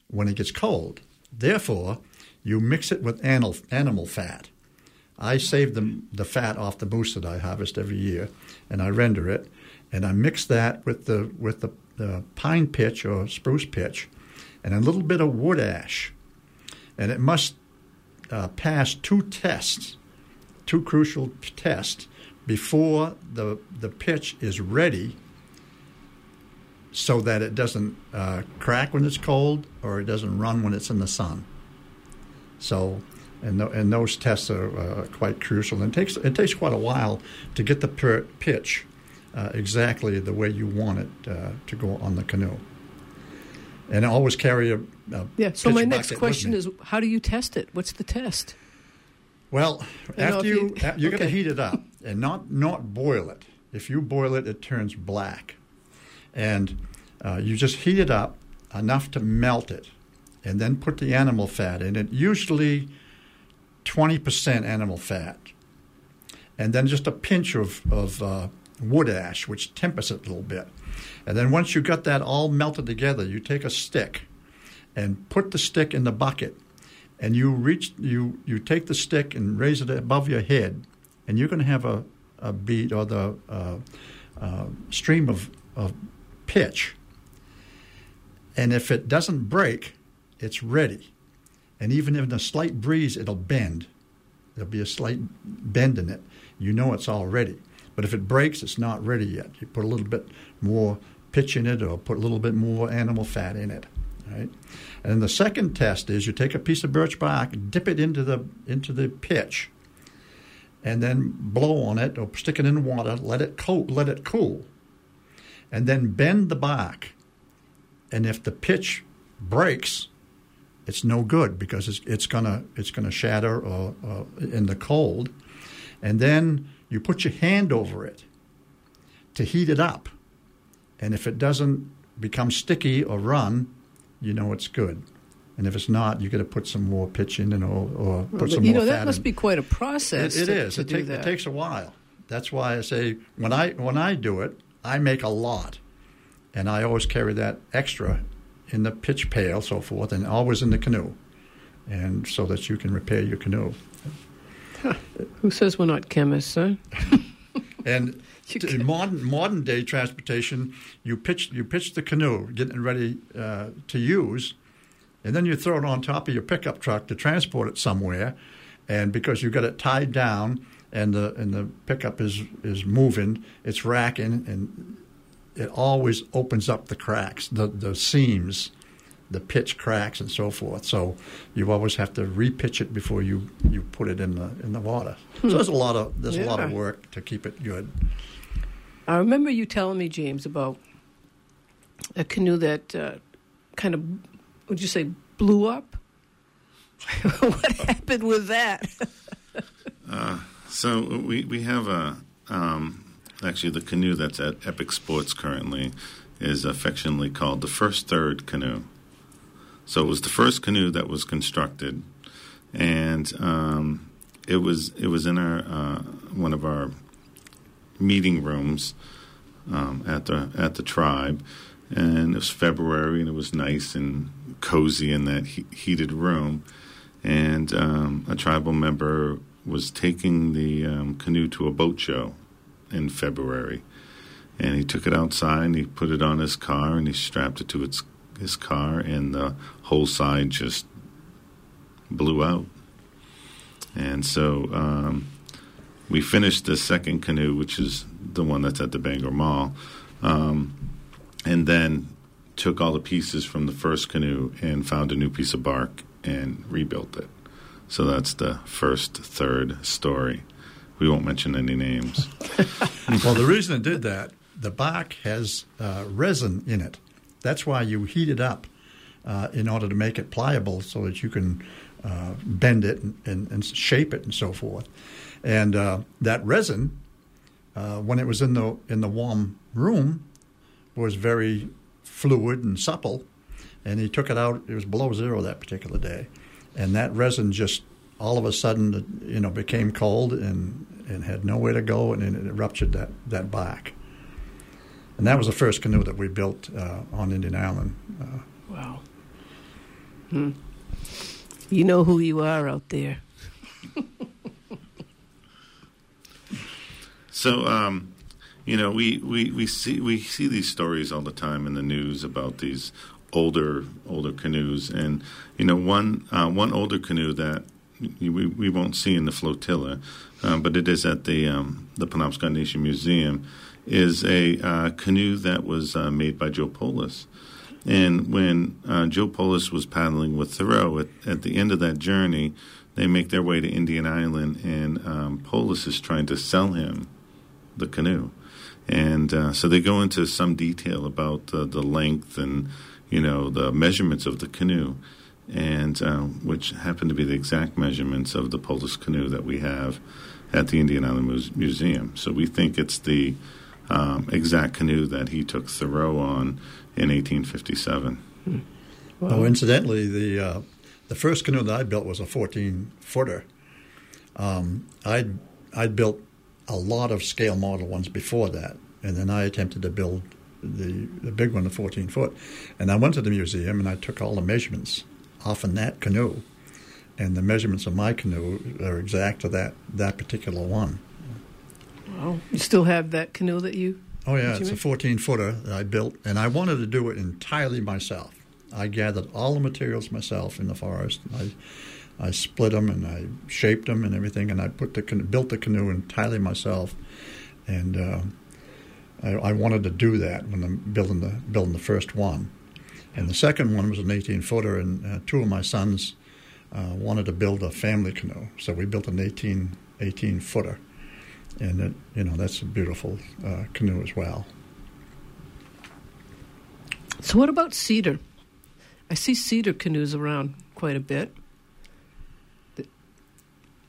when it gets cold. Therefore, you mix it with animal, animal fat. I save the, the fat off the moose that I harvest every year, and I render it, and I mix that with the with the, the pine pitch or spruce pitch, and a little bit of wood ash, and it must uh, pass two tests, two crucial tests before the the pitch is ready, so that it doesn't uh, crack when it's cold or it doesn't run when it's in the sun. So, and th- and those tests are uh, quite crucial. And it takes it takes quite a while to get the per- pitch uh, exactly the way you want it uh, to go on the canoe. And always carry a, a Yeah. So my next question is, how do you test it? What's the test? Well, after you, you you're going to heat it up and not not boil it. If you boil it, it turns black, and uh, you just heat it up enough to melt it, and then put the animal fat in it. Usually, twenty percent animal fat, and then just a pinch of of uh, wood ash, which tempers it a little bit. And then once you've got that all melted together, you take a stick and put the stick in the bucket. And you reach you you take the stick and raise it above your head. And you're going to have a, a bead or the uh, uh, stream of, of pitch. And if it doesn't break it's ready. And even in a slight breeze it'll bend. There'll be a slight bend in it. You know it's all ready. But if it breaks it's not ready yet. You put a little bit more pitch in it or put a little bit more animal fat in it right? And then the second test is you take a piece of birch bark dip it into the into the pitch and then blow on it or stick it in water let it cool let it cool and then bend the bark. And if the pitch breaks it's no good because it's, it's gonna it's gonna shatter or, or in the cold. And then you put your hand over it to heat it up and if it doesn't become sticky or run you know it's good and if it's not you got to put some more pitch in and or, or put But, some you more know, that must in. be quite a process. it to, is. to It, take, it takes a while. That's why I say when I when I do it, I make a lot, and I always carry that extra in the pitch pail, so forth, and always in the canoe, and so that you can repair your canoe. Who says we're not chemists, huh? And You in modern modern day transportation, you pitch you pitch the canoe, getting ready uh, to use, and then you throw it on top of your pickup truck to transport it somewhere, and because you've got it tied down and the and the pickup is is moving, it's racking, and it always opens up the cracks, the the seams, the pitch cracks, and so forth. So you always have to repitch it before you, you put it in the in the water. So there's a lot of there's a lot of work to keep it good. I remember you telling me, James, about a canoe that uh, kind of, would you say, blew up? what happened with that? So we we have a um, actually the canoe that's at Epic Sports currently is affectionately called the First Third Canoe. So it was the first canoe that was constructed, and um, it was it was in our uh, one of our meeting rooms um, at the at the tribe, and it was February and it was nice and cozy in that he- heated room, and um, a tribal member was taking the um, canoe to a boat show in February, and he took it outside and he put it on his car and he strapped it to its his car and the whole side just blew out, and so. Um, we finished the second canoe, which is the one that's at the Bangor Mall, um, and then took all the pieces from the first canoe and found a new piece of bark and rebuilt it. So that's the first, third story. We won't mention any names. well, the reason it did that, the bark has uh, resin in it. That's why you heat it up uh, in order to make it pliable so that you can uh, bend it and, and, and, shape it and so forth. And uh, that resin, uh, when it was in the in the warm room, was very fluid and supple. And he took it out; it was below zero that particular day, and that resin just all of a sudden, you know, became cold and and had nowhere to go, and it ruptured that that back. And that was the first canoe that we built uh, on Indian Island. Uh, wow. Hmm. You know who you are out there. so, um, you know, we, we, we see we see these stories all the time in the news about these older older canoes, and you know, one uh, one older canoe that we, we won't see in the flotilla, um, but it is at the um, the Penobscot Nation Museum, is a uh, canoe that was uh, made by Joe Polis. And when uh, Joe Polis was paddling with Thoreau at, at, the end of that journey, they make their way to Indian Island, and um, Polis is trying to sell him the canoe. And uh, so they go into some detail about uh, the length and you know the measurements of the canoe, and uh, which happen to be the exact measurements of the Polis canoe that we have at the Indian Island Museum. So we think it's the um, exact canoe that he took Thoreau on in 1857. Hmm. Oh, incidentally, the uh, the first canoe that I built was a 14 footer. Um, I'd I'd built a lot of scale model ones before that, and then I attempted to build the the big one, the 14 foot. And I went to the museum and I took all the measurements off in that canoe, and the measurements of my canoe are exact to that that particular one. Wow! You still have that canoe that you Oh yeah, it's a 14 footer that I built, and I wanted to do it entirely myself. I gathered all the materials myself in the forest. I I split them and I shaped them and everything, and I put the built the canoe entirely myself. And uh, I, I, wanted to do that when I'm building the building the first one. And the second one was an 18 footer, and uh, two of my sons uh, wanted to build a family canoe, so we built an 18 18 footer and it, you know that's a beautiful uh, canoe as well. So, what about cedar? I see cedar canoes around quite a bit.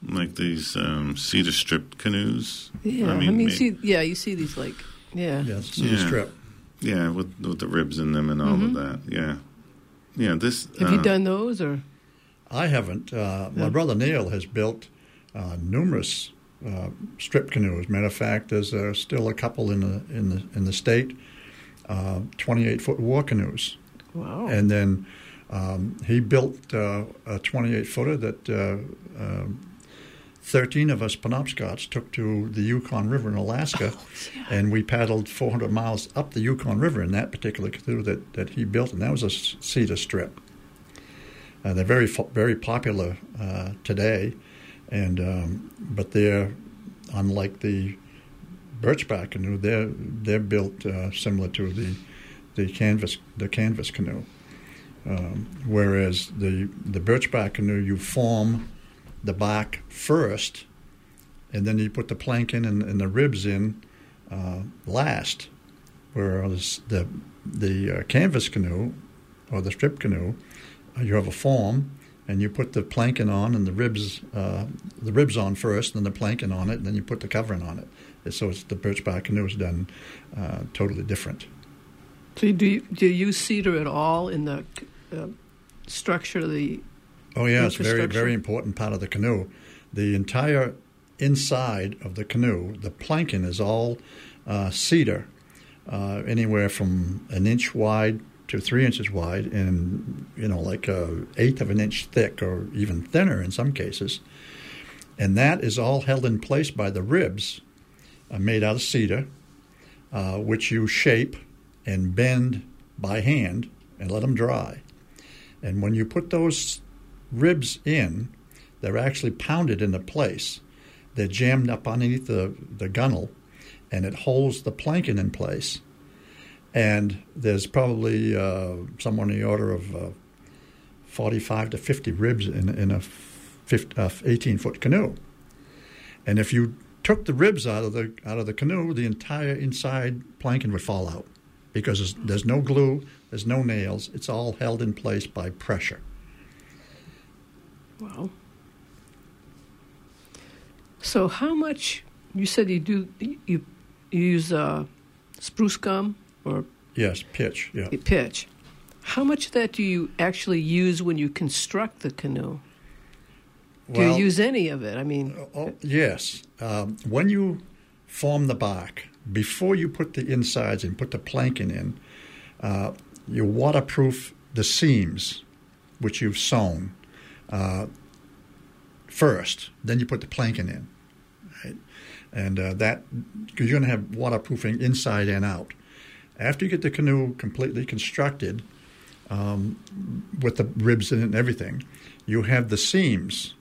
Like these um, cedar strip canoes. Yeah, I mean, I mean see, yeah, you see these like, yeah, yeah, cedar yeah. strip. Yeah, with with the ribs in them and all mm-hmm. of that. Yeah, yeah. This have uh, you done those or? I haven't. Uh, yeah. My brother Neil has built uh, numerous uh, strip canoes. Matter of fact, there's uh, still a couple in the in the in the state, uh, 28 foot war canoes. Wow! And then um, he built uh, a 28 footer that. Uh, um, 13 of us Penobscots took to the Yukon River in Alaska, oh, yeah. and we paddled 400 miles up the Yukon River in that particular canoe that, that he built, and that was a cedar strip. Uh, they're very very popular uh, today, and um, but they're unlike the birchbark canoe. They're they're built uh, similar to the the canvas the canvas canoe. Um, whereas the the birchbark canoe, you form the back first, and then you put the plank in and, and the ribs in uh, last. Whereas the the uh, canvas canoe or the strip canoe, uh, you have a form, and you put the planking on and the ribs uh, the ribs on first, and then the planking on it, and then you put the covering on it. So it's the birch bark canoe is done uh, totally different. So do you, do you use cedar at all in the uh, structure of the? Oh yeah, it's very very important part of the canoe. The entire inside of the canoe, the planking is all uh, cedar, uh, anywhere from an inch wide to three inches wide and you know like a eighth of an inch thick or even thinner in some cases. And that is all held in place by the ribs uh, made out of cedar uh, which you shape and bend by hand and let them dry. And when you put those ribs in they're actually pounded into place they're jammed up underneath the, the gunnel and it holds the planking in place and there's probably uh, somewhere in the order of uh, 45 to 50 ribs in, in a 50, uh, 18 foot canoe. And if you took the ribs out of the out of the canoe, the entire inside planking would fall out because there's, there's no glue, there's no nails. It's all held in place by pressure. Wow. So how much? You said you do you, you use uh, spruce gum or Yes, pitch. Yeah. pitch. How much of that do you actually use when you construct the canoe? Do Well, you use any of it? I mean, Oh, yes. Um, when you form the bark, before you put the insides and put the planking in, uh, you waterproof the seams which you've sewn uh, first. Then you put the planking in, right? and uh, that because you're going to have waterproofing inside and out. After you get the canoe completely constructed, um, with the ribs in it and everything, you have the seams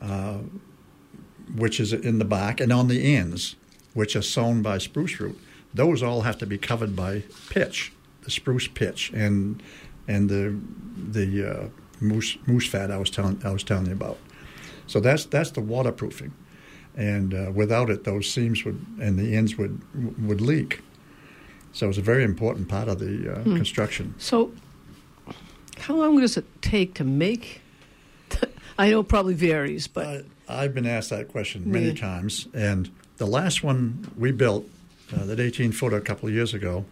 uh, which is in the back, and on the ends, which are sewn by spruce root. Those all have to be covered by pitch, the spruce pitch, and and the the uh, moose moose fat I was telling I was telling you about. So that's that's the waterproofing, and uh, without it, those seams would and the ends would would leak. So it's a very important part of the uh, construction. so how long does it take to make? I know it probably varies, but I, I've been asked that question many Yeah. times, and the last one we built, uh, that 18 footer, a couple of years ago,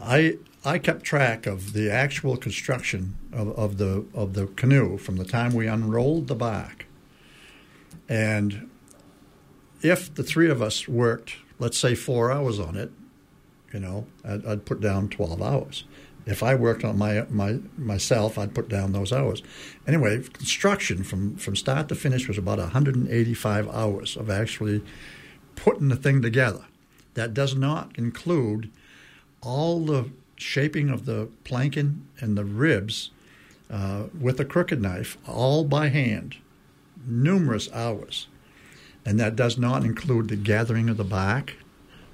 I I kept track of the actual construction of, of the of the canoe from the time we unrolled the bark, and if the three of us worked, let's say four hours on it, you know, I'd, I'd put down 12 hours. If I worked on my, my myself, I'd put down those hours. Anyway, construction from, from start to finish was about 185 hours of actually putting the thing together. That does not include all the shaping of the planking and the ribs uh, with a crooked knife, all by hand, numerous hours. And that does not include the gathering of the bark,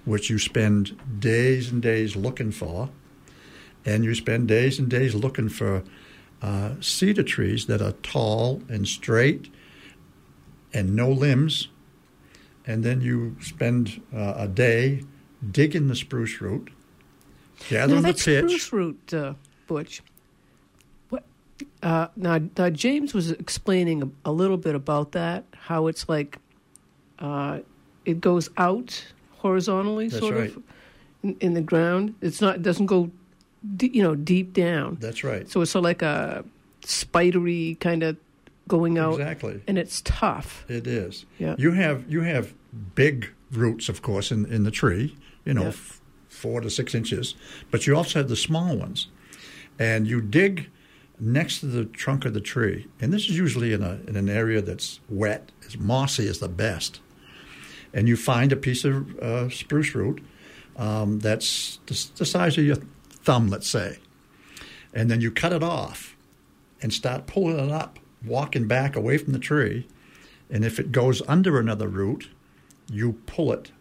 which you spend days and days looking for. And you spend days and days looking for uh, cedar trees that are tall and straight and no limbs. And then you spend uh, a day digging the spruce root, now gathering the that pitch. spruce root, uh, Butch. What? Uh, now, now, James was explaining a, a little bit about that. How it's like, uh, it goes out horizontally, That's sort right. of, in, in the ground. It's not. It doesn't go, de- you know, deep down. That's right. So it's sort of like a spidery kind of going out, Exactly. and it's tough. It is. Yeah. You have you have big roots, of course, in, in the tree. You know, Yeah. f- four to six inches, but you also have the small ones, and you dig next to the trunk of the tree, and this is usually in a in an area that's wet, as mossy as the best, and you find a piece of uh, spruce root um, that's the size of your thumb, let's say, and then you cut it off and start pulling it up, walking back away from the tree. And if it goes under another root, you pull it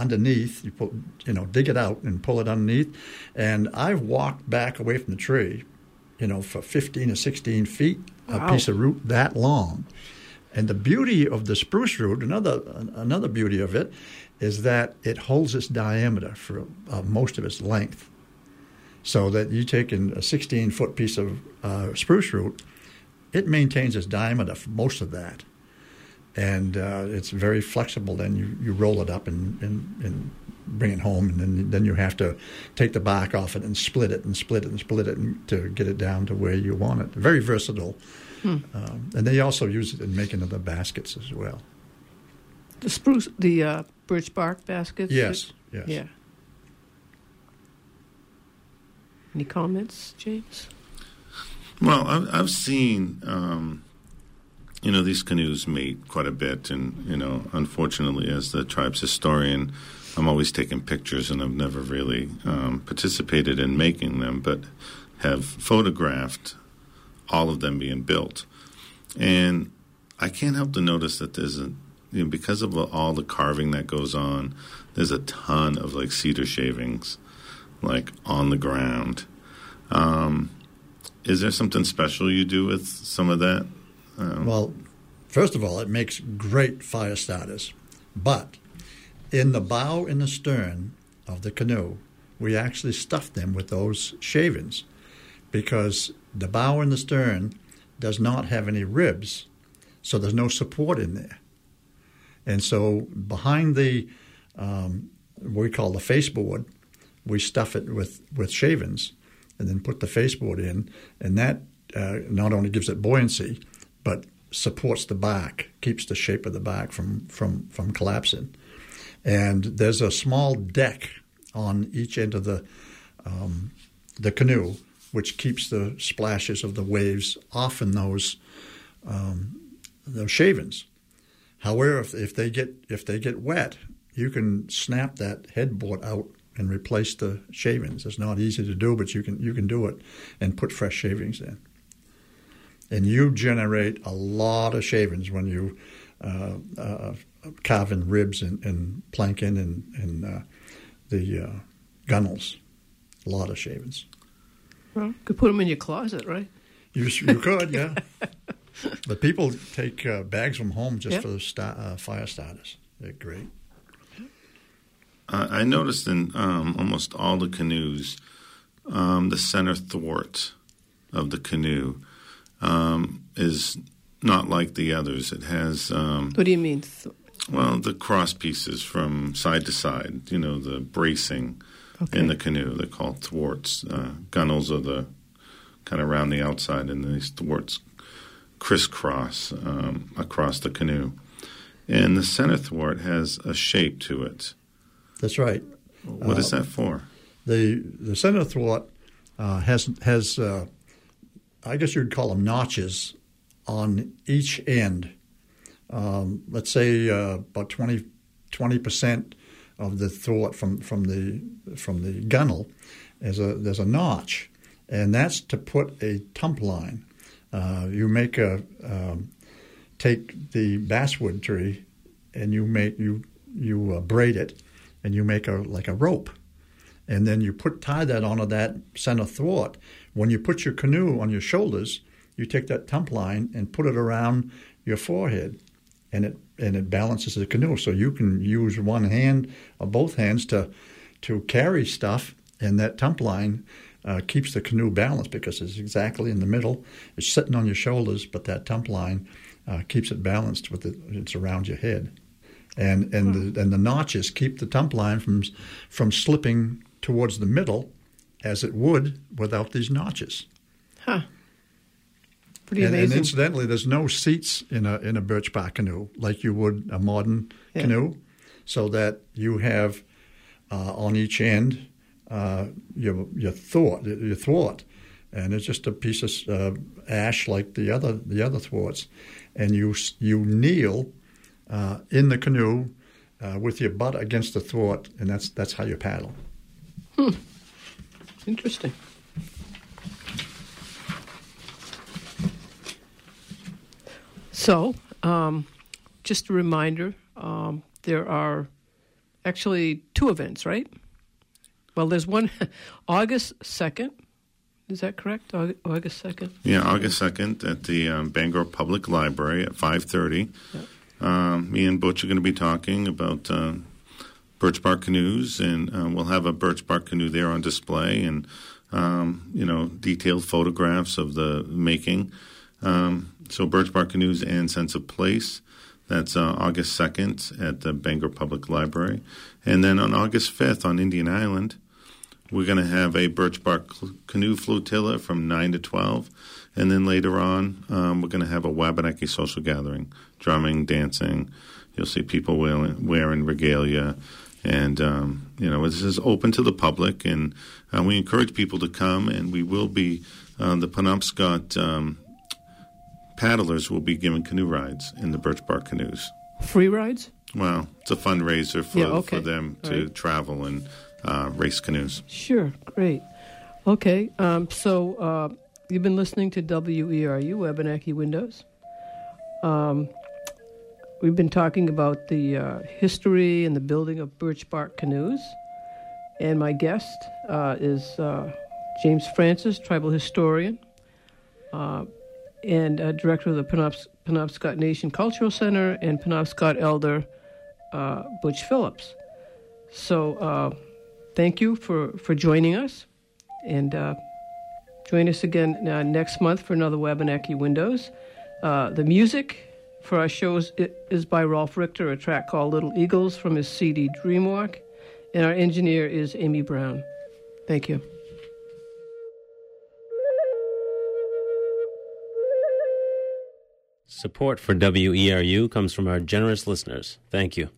underneath. You put, you know, dig it out and pull it underneath. And I've walked back away from the tree, you know, for 15 or 16 feet, Wow. a piece of root that long. And the beauty of the spruce root, another another beauty of it, is that it holds its diameter for uh, most of its length. So that you take in a 16 foot piece of uh, spruce root, it maintains its diameter for most of that. And uh, it's very flexible. Then you, you roll it up and, and, and bring it home, and then, then you have to take the bark off it and split it and split it and split it and, to get it down to where you want it. Very versatile. Um, and they also use it in making other baskets as well. The spruce, the uh, birch bark baskets. Yes, yes. Yeah. Any comments, James? Well, I've, I've seen, um, you know, these canoes mate quite a bit, and you know, unfortunately, as the tribe's historian, I'm always taking pictures, and I've never really um, participated in making them, but have photographed all of them being built, and I can't help to notice that there's a, you know, because of all the carving that goes on, there's a ton of like cedar shavings, like on the ground. Um, is there something special you do with some of that? Um, Well, first of all, it makes great fire starters. But in the bow and the stern of the canoe, we actually stuff them with those shavings because the bow and the stern does not have any ribs, so there's no support in there. And so behind the um, what we call the faceboard, we stuff it with, with shavings and then put the faceboard in, and that uh, not only gives it buoyancy, but supports the back, keeps the shape of the back from, from, from collapsing. And there's a small deck on each end of the um, the canoe, which keeps the splashes of the waves off in those um, those shavings. However, if, if they get if they get wet, you can snap that headboard out and replace the shavings. It's not easy to do, but you can you can do it and put fresh shavings in. And you generate a lot of shavings when you uh, uh, carve in ribs and, and planking and, and uh, the uh, gunnels. A lot of shavings. Well, could put them in your closet, right? You, you could, yeah. but people take uh, bags from home just Yep. for the sta- uh, fire starters. They're great. Uh, I noticed in um, almost all the canoes, um, the center thwart of the canoe um, is not like the others. It has, um, What do you mean? Well, the cross pieces from side to side, you know, the bracing Okay. in the canoe. They're called thwarts. Uh, gunnels are the kind of around the outside, and these thwarts crisscross um, across the canoe. And the center thwart has a shape to it. That's right. What is that for? The the center thwart uh, has has uh, I guess you'd call them notches on each end. Um, let's say uh, about 20 percent of the thwart from, from the from the gunnel is a there's a notch, and that's to put a tump line. Uh, you make a um, take the basswood tree, and you make you you uh, braid it, and you make a like a rope, and then you put tie that onto that center thwart. When you put your canoe on your shoulders, you take that tump line and put it around your forehead, and it and it balances the canoe. So you can use one hand or both hands to to carry stuff, and that tump line uh, keeps the canoe balanced because it's exactly in the middle. It's sitting on your shoulders, but that tump line uh, keeps it balanced with it. It's around your head, and and the, and the notches keep the tump line from from slipping towards the middle, as it would without these notches. Huh. Pretty And, and incidentally, there's no seats in a in a birch bark canoe like you would a modern Yeah. canoe, so that you have uh, on each end uh, your your thwart your thwart, and it's just a piece of uh, ash like the other the other thwarts, and you you kneel uh, in the canoe uh, with your butt against the thwart, and that's that's how you paddle. Interesting. So, um, just a reminder um, there are actually two events, right? Well, there's one August 2nd. Is that correct? August 2nd? Yeah, August second at the um, Bangor Public Library at five thirty. Um, me and Butch are going to be talking about uh, birch bark canoes, and uh, we'll have a birch bark canoe there on display, and um, you know detailed photographs of the making. Um, so birch bark canoes and sense of place. That's uh, August second at the Bangor Public Library, and then on August fifth on Indian Island. We're going to have a birch bark canoe flotilla from 9 to 12. And then later on, um, we're going to have a Wabanaki social gathering, drumming, dancing. You'll see people wearing, wearing regalia. And, um, you know, this is open to the public. And uh, we encourage people to come. And we will be, uh, the Penobscot um, paddlers will be giving canoe rides in the birch bark canoes. Free rides? Well, it's a fundraiser for, Yeah, okay. for them to right. travel and uh, race canoes. Sure, great. Okay, um, so uh, you've been listening to WERU, Wabanaki Windows. Um, we've been talking about the uh, history and the building of birch bark canoes. And my guest uh, is uh, James Francis, tribal historian uh, and uh, director of the Penobs- Penobscot Nation Cultural Center, and Penobscot elder uh, Butch Phillips. So, thank you for, for joining us. And join us again next month for another Wabanaki Windows. The music for our shows is by Rolf Richter, a track called Little Eagles from his CD Dreamwalk. And our engineer is Amy Brown. Thank you. Support for WERU comes from our generous listeners. Thank you.